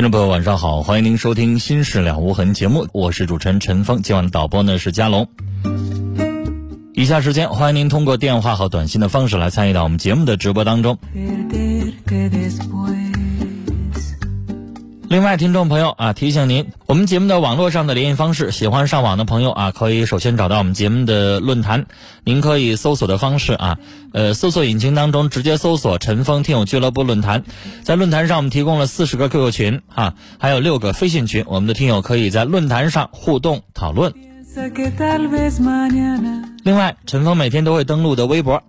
听众朋友，晚上好，欢迎您收听《新事了无痕》节目，我是主持人陈峰，今晚的导播呢是佳龙。以下时间，欢迎您通过电话和短信的方式来参与到我们节目的直播当中。另外，听众朋友啊，提醒您，我们节目的网络上的联系方式，喜欢上网的朋友啊，可以首先找到我们节目的论坛，您可以搜索的方式啊，呃，搜索引擎当中直接搜索“陈峰听友俱乐部论坛”。在论坛上，我们提供了四十个 QQ 群啊，还有六个飞信群，我们的听友可以在论坛上互动讨论。另外，陈峰每天都会登录的微博。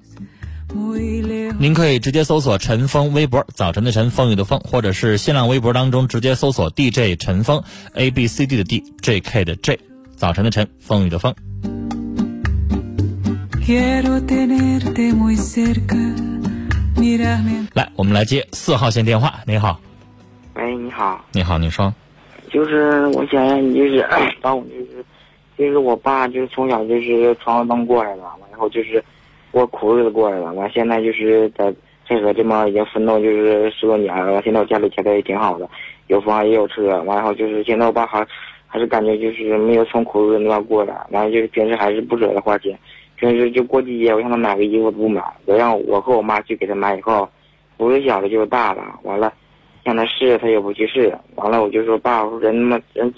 您可以直接搜索陈峰微博，早晨的晨，风雨的风，或者是新浪微博当中直接搜索 DJ 陈峰，A B C D 的 D，J K 的 J，早晨的晨，风雨的风。来，我们来接四号线电话。你好，喂，你好，你好，你说，就是我想让你就是帮我就是，就是我爸就是从小就是闯了灯过来的，然后就是。过苦日子过来了，完现在就是在配合这么已经奋斗就是十多年了，现在我家里条件也挺好的，有房也有车，完后就是现在我爸还还是感觉就是没有从苦日子那边过来，完了就是平时还是不舍得花钱，平时就过季节我让他买个衣服不买，我让我和我妈去给他买以后，不是小的就是大的，完了让他试他也不去试，完了我就说爸，我说人他妈人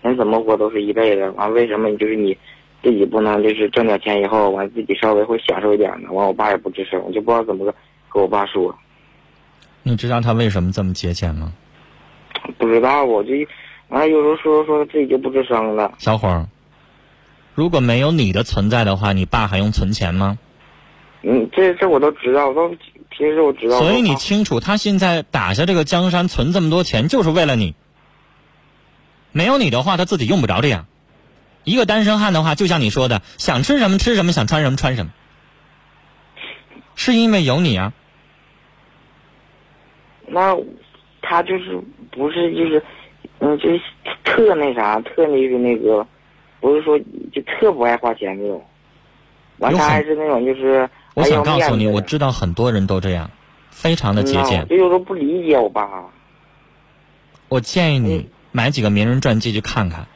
人怎么活都是一辈子，完为什么你就是你？自己不能就是挣点钱以后，完自己稍微会享受一点的，完我爸也不吱声，我就不知道怎么个跟我爸说。你知道他为什么这么节俭吗？不知道，我就完有时候说说自己就不吱声了。小伙儿，如果没有你的存在的话，你爸还用存钱吗？嗯，这这我都知道，我都平时我知道。所以你清楚，他现在打下这个江山，存这么多钱，就是为了你。没有你的话，他自己用不着这样。一个单身汉的话，就像你说的，想吃什么吃什么，想穿什么穿什么，是因为有你啊。那他就是不是就是，嗯，就是特那啥，特那是那个，不是说就特不爱花钱那种。完，他还是那种就是。我想告诉你，我知道很多人都这样，非常的节俭。就有时候不理解我爸。我建议你买几个名人传记去看看。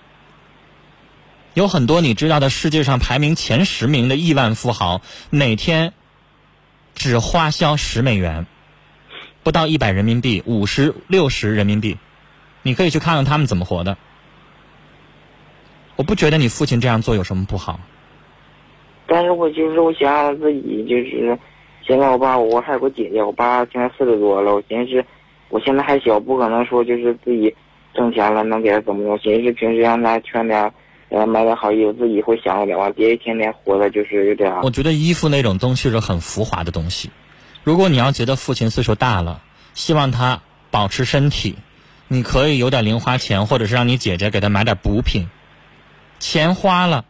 有很多你知道的世界上排名前十名的亿万富豪，每天只花销十美元，不到一百人民币，五十六十人民币，你可以去看看他们怎么活的。我不觉得你父亲这样做有什么不好。但是我就是我想让自己就是，现在我爸我还有个姐姐，我爸现在四十多了，我寻思我现在还小，不可能说就是自己挣钱了能给他怎么着，寻思平时让他圈点。给他买点好衣服，自己会享受点完，别一天天活的就是有点。我觉得衣服那种东西是很浮华的东西。如果你要觉得父亲岁数大了，希望他保持身体，你可以有点零花钱，或者是让你姐姐给他买点补品。钱花了，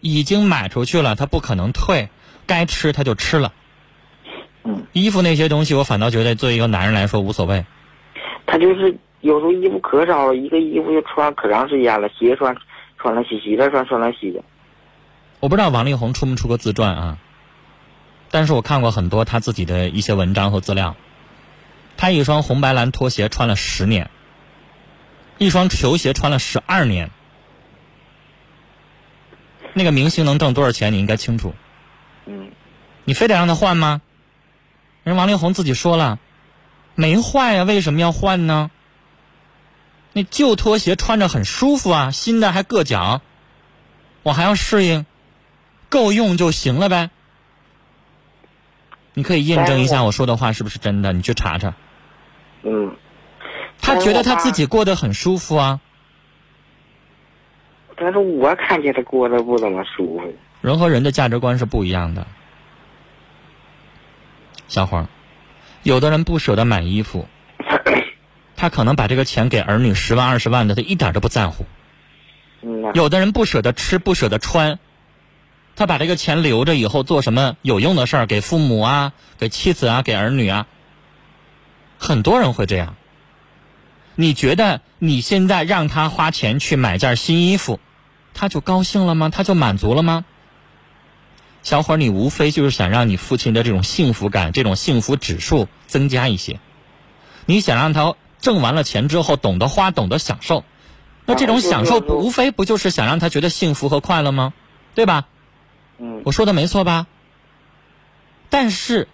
已经买出去了，他不可能退，该吃他就吃了。嗯。衣服那些东西，我反倒觉得作为一个男人来说无所谓。他就是有时候衣服可少了，一个衣服就穿可长时间了，鞋穿。穿了洗洗再，穿穿了洗的。我不知道王力宏出没出过自传啊，但是我看过很多他自己的一些文章和资料。他一双红白蓝拖鞋穿了十年，一双球鞋穿了十二年，那个明星能挣多少钱？你应该清楚。嗯你非得让他换吗？人王力宏自己说了，没换呀、为什么要换呢？那旧拖鞋穿着很舒服啊，新的还硌脚，我还要适应，够用就行了呗。你可以验证一下我说的话是不是真的，你去查查。嗯，他觉得他自己过得很舒服啊。但是我看见他过得不怎么舒服。人和人的价值观是不一样的。小伙儿，有的人不舍得买衣服，他可能把这个钱给儿女十万二十万的，他一点都不在乎。嗯，有的人不舍得吃，不舍得穿，他把这个钱留着以后做什么有用的事儿，给父母啊，给妻子啊，给儿女啊。很多人会这样。你觉得你现在让他花钱去买件新衣服，他就高兴了吗？他就满足了吗？小伙儿，你无非就是想让你父亲的这种幸福感、这种幸福指数增加一些。你想让他挣完了钱之后懂得花、懂得享受，那这种享受无非不就是想让他觉得幸福和快乐吗？对吧？嗯我说的没错吧？但是，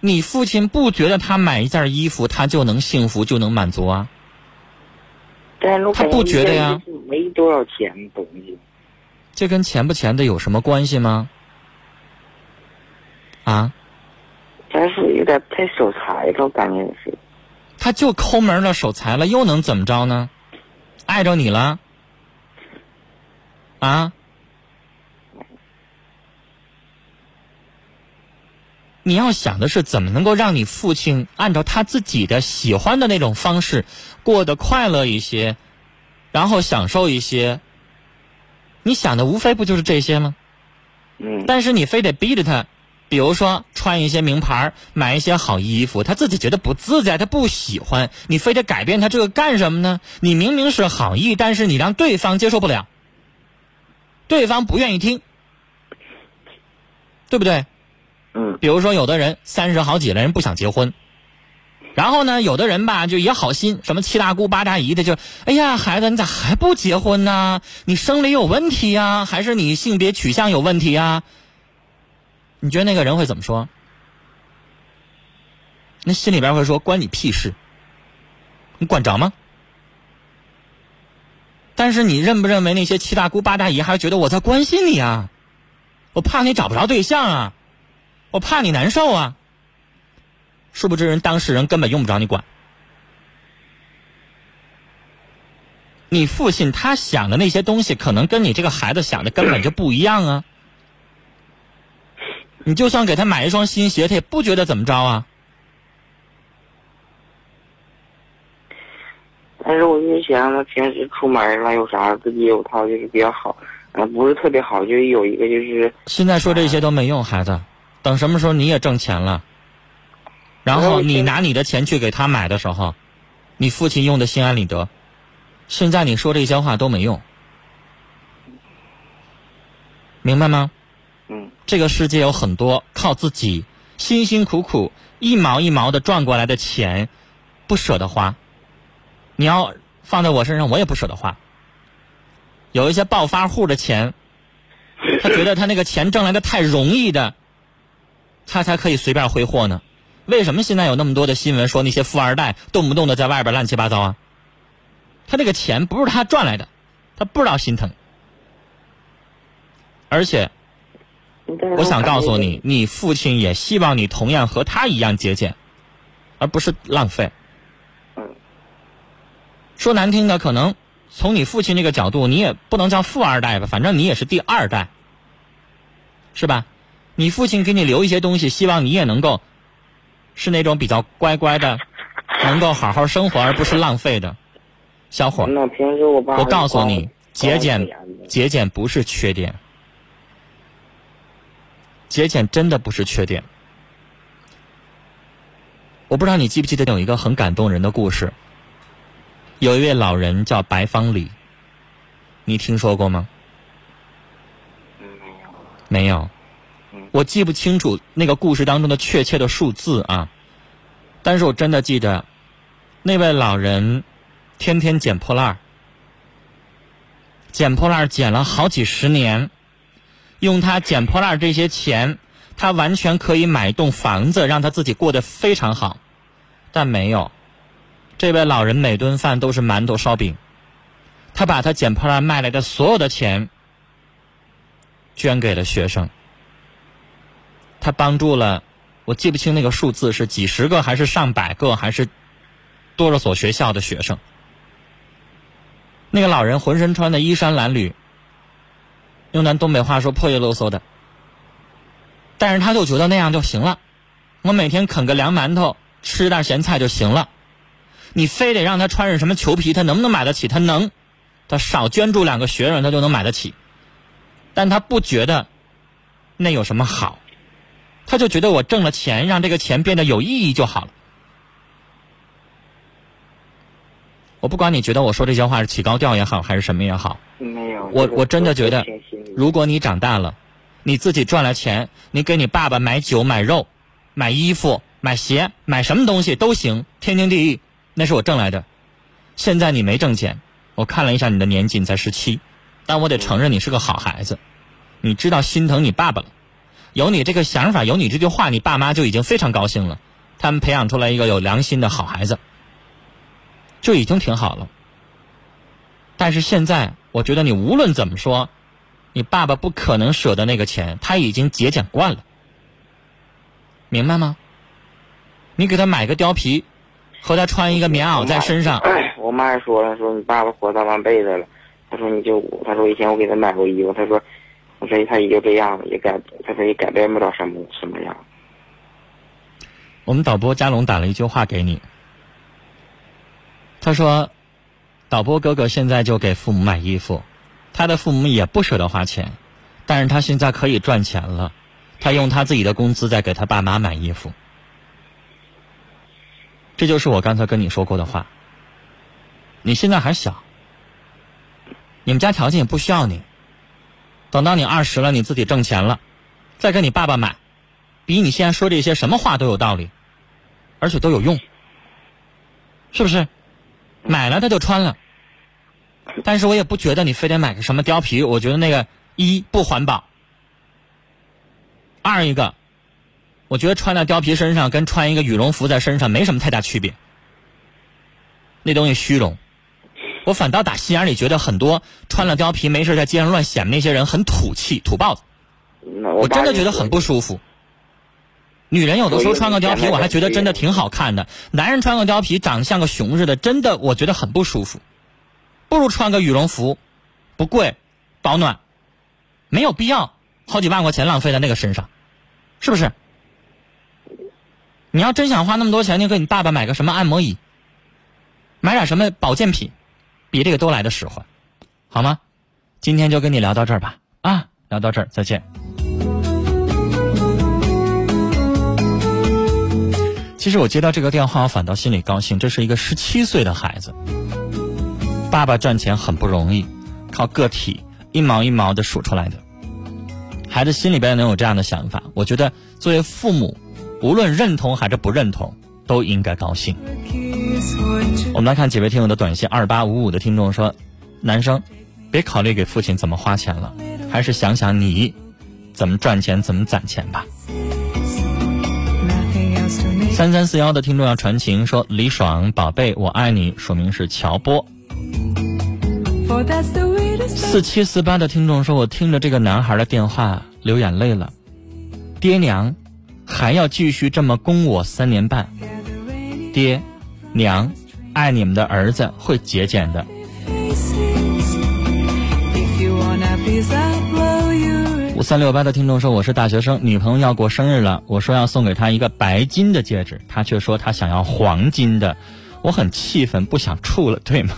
你父亲不觉得他买一件衣服他就能幸福就能满足啊？他不觉得呀这没多少钱东西。这跟钱不钱的有什么关系吗？啊？但是有点太守财了，我感觉是。他就抠门了，守财了，又能怎么着呢？碍着你了？啊？你要想的是怎么能够让你父亲按照他自己的喜欢的那种方式过得快乐一些，然后享受一些。你想的无非不就是这些吗？嗯，但是你非得逼着他，比如说穿一些名牌，买一些好衣服，他自己觉得不自在，他不喜欢，你非得改变他这个干什么呢？你明明是好意，但是你让对方接受不了，对方不愿意听，对不对？嗯比如说，有的人三十好几了，人不想结婚，然后呢，有的人吧就也好心，什么七大姑八大姨的，就哎呀，孩子你咋还不结婚呢？你生理有问题呀、还是你性别取向有问题呀、你觉得那个人会怎么说？那心里边会说关你屁事，你管着吗？但是你认不认为那些七大姑八大姨还觉得我在关心你啊？我怕你找不着对象啊，我怕你难受啊。殊不知人当事人根本用不着你管。你父亲他想的那些东西，可能跟你这个孩子想的根本就不一样啊。你就算给他买一双新鞋，他也不觉得怎么着啊。但是我就想他平时出门了有啥自己有套就是比较好，啊，不是特别好，就有一个就是现在说这些都没用，孩子，等什么时候你也挣钱了，然后你拿你的钱去给他买的时候，你父亲用的心安理得。现在你说这些话都没用，明白吗？这个世界有很多靠自己辛辛苦苦一毛一毛的赚过来的钱，不舍得花。你要放在我身上，我也不舍得花。有一些暴发户的钱，他觉得他那个钱挣来的太容易的，他才可以随便挥霍呢。为什么现在有那么多的新闻说那些富二代动不动的在外边乱七八糟啊？他那个钱不是他赚来的，他不知道心疼。而且，我想告诉你，你父亲也希望你同样和他一样节俭，而不是浪费。嗯说难听的，可能从你父亲这个角度，你也不能叫富二代吧，反正你也是第二代，是吧？你父亲给你留一些东西，希望你也能够是那种比较乖乖的，能够好好生活，而不是浪费的。小伙，那平时我爸我告诉你，节俭节俭不是缺点，节俭真的不是缺点。我不知道你记不记得有一个很感动人的故事，有一位老人叫白方礼，你听说过吗？嗯没有没有嗯，我记不清楚那个故事当中的确切的数字啊，但是我真的记得，那位老人天天捡破烂儿，捡破烂儿捡了好几十年，用他捡破烂这些钱，他完全可以买栋房子，让他自己过得非常好，但没有。这位老人每顿饭都是馒头烧饼，他把他捡破烂卖来的所有的钱捐给了学生，他帮助了，我记不清那个数字是几十个还是上百个还是多少所学校的学生。那个老人浑身穿的衣衫褴褛，用咱东北话说破衣啰嗦的，但是他就觉得那样就行了，我每天啃个凉馒头，吃袋咸菜就行了。你非得让他穿上什么裘皮，他能不能买得起？他能，他少捐助两个学生，他就能买得起。但他不觉得那有什么好，他就觉得我挣了钱，让这个钱变得有意义就好了。我不管你觉得我说这些话是起高调也好，还是什么也好，没有。我我真的觉得如果你长大了，你自己赚了钱，你给你爸爸买酒、买肉、买衣服、买鞋、买什么东西都行，天经地义，那是我挣来的。现在你没挣钱，我看了一下你的年纪，你才十七，但我得承认你是个好孩子，你知道心疼你爸爸了，有你这个想法，有你这句话，你爸妈就已经非常高兴了，他们培养出来一个有良心的好孩子，就已经挺好了。但是现在，我觉得你无论怎么说，你爸爸不可能舍得那个钱，他已经节俭惯了，明白吗？你给他买个貂皮，和他穿一个棉袄在身上，我妈也说了，说你爸爸活大半辈子了，他说你就，他说以前我给他买过衣服，他说，我说他也就这样，也改，他说也改变不了什么什么样。我们导播佳龙打了一句话给你，他说：“导播哥哥现在就给父母买衣服，他的父母也不舍得花钱，但是他现在可以赚钱了，他用他自己的工资在给他爸妈买衣服。”这就是我刚才跟你说过的话。你现在还小，你们家条件也不需要你。等到你二十了，你自己挣钱了，再给你爸爸买，比你现在说这些什么话都有道理，而且都有用，是不是？买了他就穿了，但是我也不觉得你非得买个什么貂皮，我觉得那个一不环保，二一个，我觉得穿在貂皮身上跟穿一个羽绒服在身上没什么太大区别，那东西虚荣。我反倒打心眼里觉得很多穿了貂皮没事在街上乱显那些人很土气土包子，我真的觉得很不舒舒服。女人有的时候穿个貂皮，我还觉得真的挺好看的。男人穿个貂皮，长得像个熊似的，真的我觉得很不舒服。不如穿个羽绒服，不贵，保暖，没有必要好几万块钱浪费在那个身上，是不是？你要真想花那么多钱，就给你爸爸买个什么按摩椅，买点什么保健品，比这个都来的实惠，好吗？今天就跟你聊到这儿吧，啊，聊到这儿，再见。其实我接到这个电话，我反倒心里高兴。这是一个十七岁的孩子，爸爸赚钱很不容易，靠个体一毛一毛的数出来的。孩子心里边能有这样的想法，我觉得作为父母，无论认同还是不认同，都应该高兴。我们来看几位听友的短信，二八五五的听众说：“男生，别考虑给父亲怎么花钱了，还是想想你怎么赚钱、怎么攒钱吧。”三三四幺的听众要传情说：“李爽，宝贝，我爱你。”署名是乔波。四七四八的听众说：“我听着这个男孩的电话流眼泪了，爹娘还要继续这么供我三年半，爹娘爱你们的儿子会节俭的。”五三六八的听众说：“我是大学生，女朋友要过生日了，我说要送给她一个白金的戒指，她却说她想要黄金的，我很气愤，不想处了，对吗？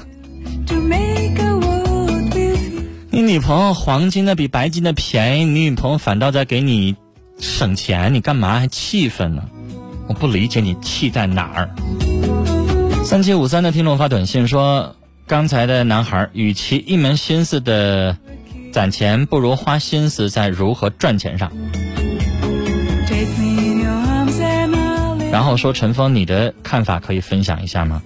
女朋友黄金的比白金的便宜，你女朋友反倒在给你省钱，你干嘛还气愤呢？我不理解你气在哪儿。”三七五三的听众发短信说：“刚才的男孩，与其一门心思的。”攒钱不如花心思在如何赚钱上。然后说陈峰，你的看法可以分享一下吗？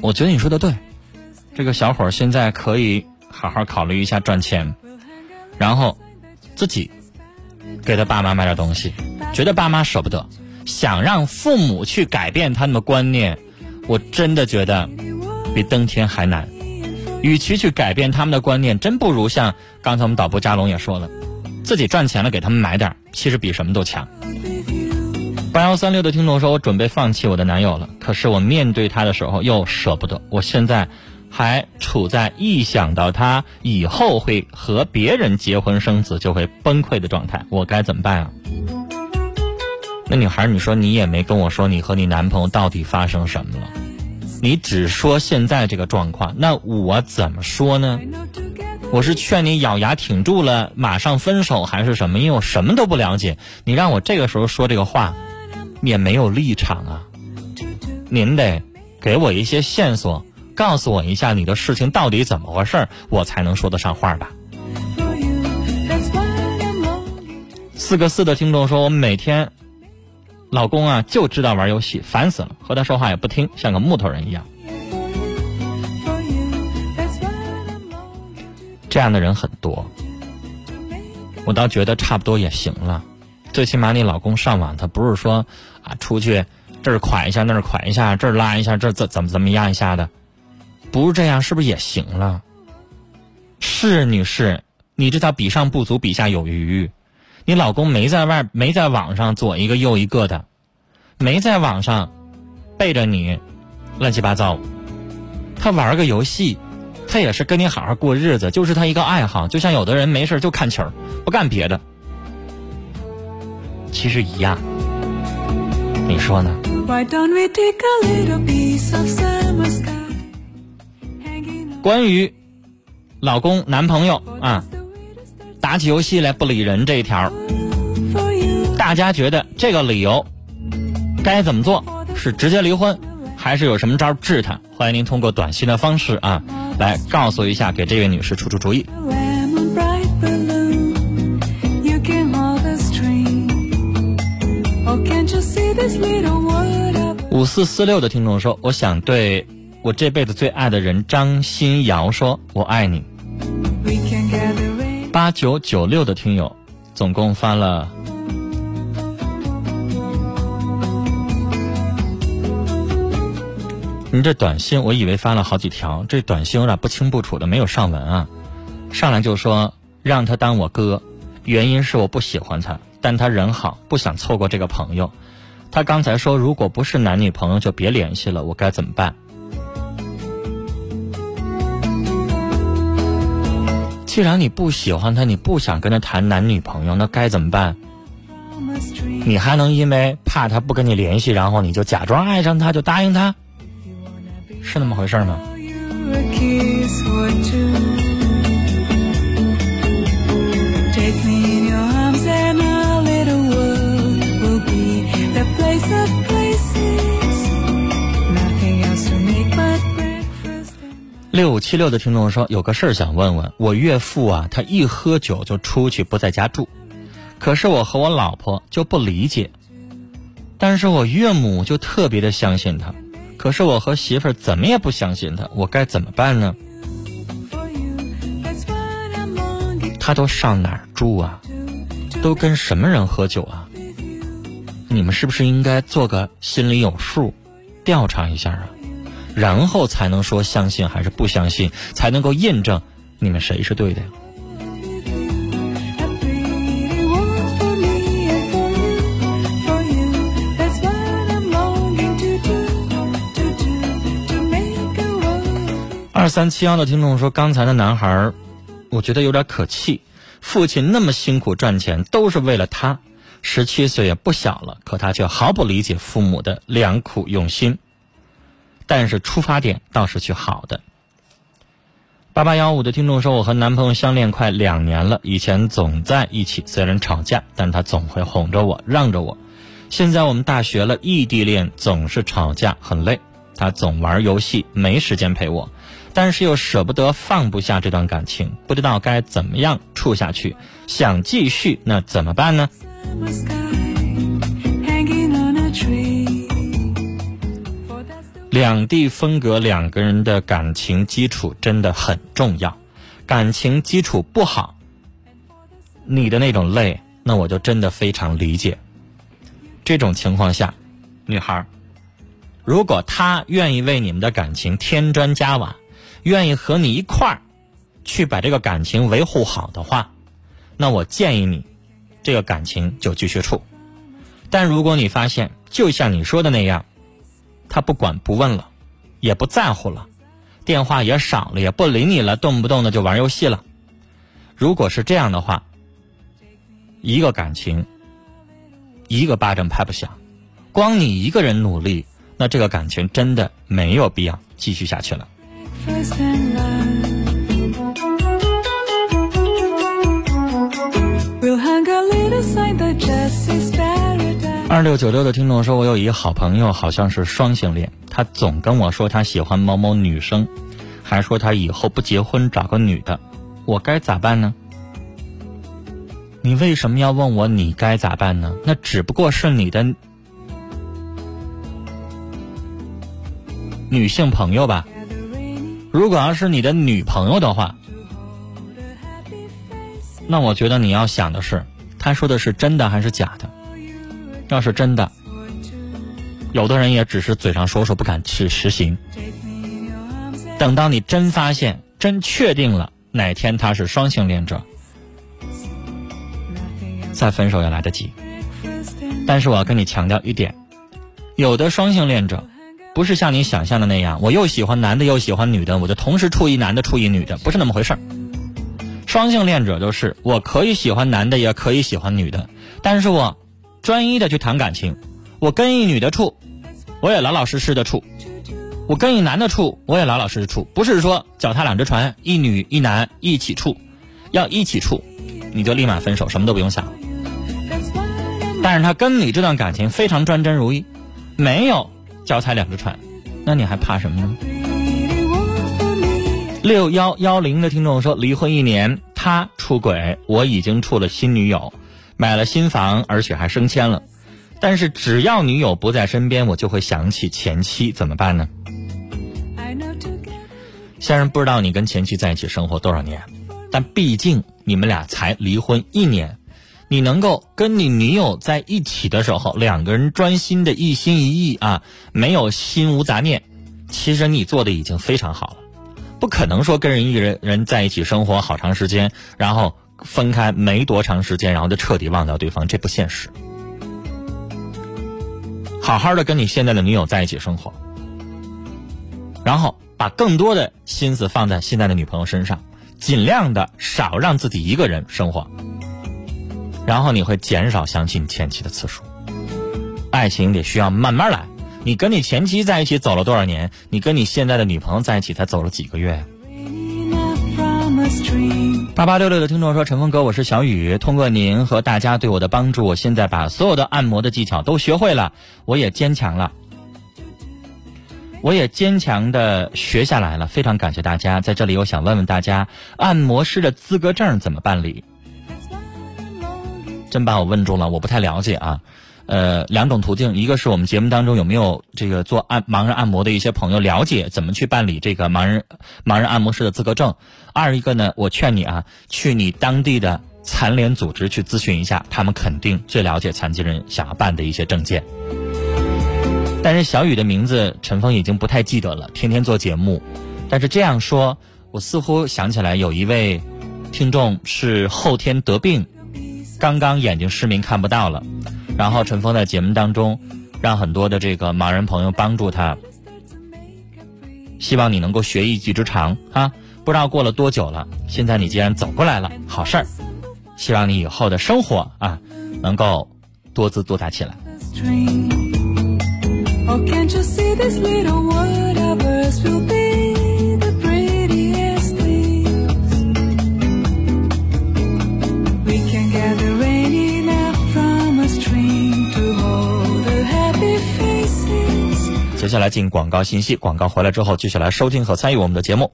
我觉得你说的对，这个小伙儿现在可以好好考虑一下赚钱，然后自己给他爸妈买点东西，觉得爸妈舍不得，想让父母去改变他们的观念，我真的觉得比登天还难。与其去改变他们的观念，真不如像刚才我们导播嘉龙也说了，自己赚钱了给他们买点，其实比什么都强。八幺三六的听众说：“我准备放弃我的男友了，可是我面对他的时候又舍不得。我现在还处在一想到他以后会和别人结婚生子就会崩溃的状态，我该怎么办啊？”那女孩，你说你也没跟我说你和你男朋友到底发生什么了，你只说现在这个状况，那我怎么说呢？我是劝你咬牙挺住了，马上分手还是什么？因为我什么都不了解，你让我这个时候说这个话。也没有立场啊！您得给我一些线索，告诉我一下你的事情到底怎么回事儿，我才能说得上话吧。四个四的听众说：“我每天老公啊就知道玩游戏，烦死了，和他说话也不听，像个木头人一样。”这样的人很多，我倒觉得差不多也行了。最起码你老公上网，他不是说。啊，出去这儿款一下，那儿款一下，这儿拉一下，这怎怎么怎么样一下的，不是这样，是不是也行了？是女士，你这叫比上不足，比下有余。你老公没在外，没在网上左一个右一个的，没在网上背着你乱七八糟。他玩个游戏，他也是跟你好好过日子，就是他一个爱好，就像有的人没事就看球，不干别的，其实一样。你说呢？Why don't we take a little piece of？关于老公、男朋友啊，打起游戏来不理人这一条，大家觉得这个理由该怎么做？是直接离婚，还是有什么招治他？欢迎您通过短信的方式啊，来告诉一下，给这位女士出出主意。五四四六的听众说：“我想对我这辈子最爱的人张新瑶说，我爱你。”八九九六的听友总共发了，你这短信我以为发了好几条，这短信有点不清不楚的，没有上文啊。上来就说让他当我哥，原因是我不喜欢他，但他人好，不想错过这个朋友。他刚才说，如果不是男女朋友就别联系了，我该怎么办？既然你不喜欢他，你不想跟他谈男女朋友，那该怎么办？你还能因为怕他不跟你联系，然后你就假装爱上他，就答应他？是那么回事吗？六五七六的听众说：“有个事儿想问问，我岳父啊，他一喝酒就出去不在家住，可是我和我老婆就不理解，但是我岳母就特别的相信他，可是我和媳妇儿怎么也不相信他，我该怎么办呢？他都上哪儿住啊？都跟什么人喝酒啊？你们是不是应该做个心里有数，调查一下啊？”然后才能说相信还是不相信，才能够印证你们谁是对的呀。二三七幺的听众说：“刚才的男孩，我觉得有点可气。父亲那么辛苦赚钱，都是为了他。十七岁也不小了，可他却毫不理解父母的良苦用心。”但是出发点倒是去好的。八八幺五的听众说：“我和男朋友相恋快两年了，以前总在一起，虽然吵架，但他总会哄着我，让着我。现在我们大学了，异地恋总是吵架，很累。他总玩游戏，没时间陪我，但是又舍不得放不下这段感情，不知道该怎么样处下去。想继续，那怎么办呢？”两地分隔，两个人的感情基础真的很重要。感情基础不好，你的那种累，那我就真的非常理解。这种情况下，女孩，如果他愿意为你们的感情添砖加瓦，愿意和你一块儿去把这个感情维护好的话，那我建议你，这个感情就继续处。但如果你发现，就像你说的那样，他不管不问了，也不在乎了，电话也少了，也不理你了，动不动的就玩游戏了。如果是这样的话，一个感情，一个巴掌拍不响，光你一个人努力，那这个感情真的没有必要继续下去了。二六九六的听众说：“我有一个好朋友，好像是双性恋，他总跟我说他喜欢某某女生，还说他以后不结婚找个女的，我该咋办呢？”你为什么要问我你该咋办呢？那只不过是你的女性朋友吧。如果要是你的女朋友的话，那我觉得你要想的是，他说的是真的还是假的。要是真的，有的人也只是嘴上说说，不敢去实行。等到你真发现、真确定了哪天他是双性恋者，再分手也来得及。但是我要跟你强调一点：有的双性恋者不是像你想象的那样，我又喜欢男的又喜欢女的，我就同时处一男的处一女的，不是那么回事儿。双性恋者就是我可以喜欢男的，也可以喜欢女的，但是我。专一的去谈感情，我跟一女的处，我也老老实实的处；我跟一男的处，我也老老实实处。不是说脚踏两只船，一女一男一起处，要一起处，你就立马分手，什么都不用想。但是他跟你这段感情非常专真如一，没有脚踩两只船，那你还怕什么呢？六幺幺零的听众说，离婚一年，他出轨，我已经处了新女友。买了新房，而且还升迁了，但是只要女友不在身边，我就会想起前妻，怎么办呢？先生不知道你跟前妻在一起生活多少年，但毕竟你们俩才离婚一年，你能够跟你女友在一起的时候，两个人专心的一心一意啊，没有心无杂念，其实你做的已经非常好了。不可能说跟人一人人在一起生活好长时间，然后。分开没多长时间，然后就彻底忘掉对方，这不现实。好好的跟你现在的女友在一起生活，然后把更多的心思放在现在的女朋友身上，尽量的少让自己一个人生活，然后你会减少想起你前妻的次数。爱情得需要慢慢来，你跟你前妻在一起走了多少年？你跟你现在的女朋友在一起才走了几个月呀？八八六六的听众说：“陈峰哥，我是小雨。通过您和大家对我的帮助，我现在把所有的按摩的技巧都学会了，我也坚强了，我也坚强的学下来了。非常感谢大家。在这里，我想问问大家，按摩师的资格证怎么办理？真把我问住了，我不太了解啊。”呃，两种途径，一个是我们节目当中有没有这个做按盲人按摩的一些朋友了解怎么去办理这个盲人盲人按摩师的资格证；二一个呢，我劝你啊，去你当地的残联组织去咨询一下，他们肯定最了解残疾人想要办的一些证件。但是小雨的名字陈峰已经不太记得了，天天做节目，但是这样说，我似乎想起来有一位听众是后天得病，刚刚眼睛失明看不到了。然后陈峰在节目当中，让很多的这个盲人朋友帮助他，希望你能够学一技之长啊！不知道过了多久了，现在你既然走过来了，好事儿，希望你以后的生活啊，能够多姿多彩起来。接下来进广告信息，广告回来之后继续来收听和参与我们的节目。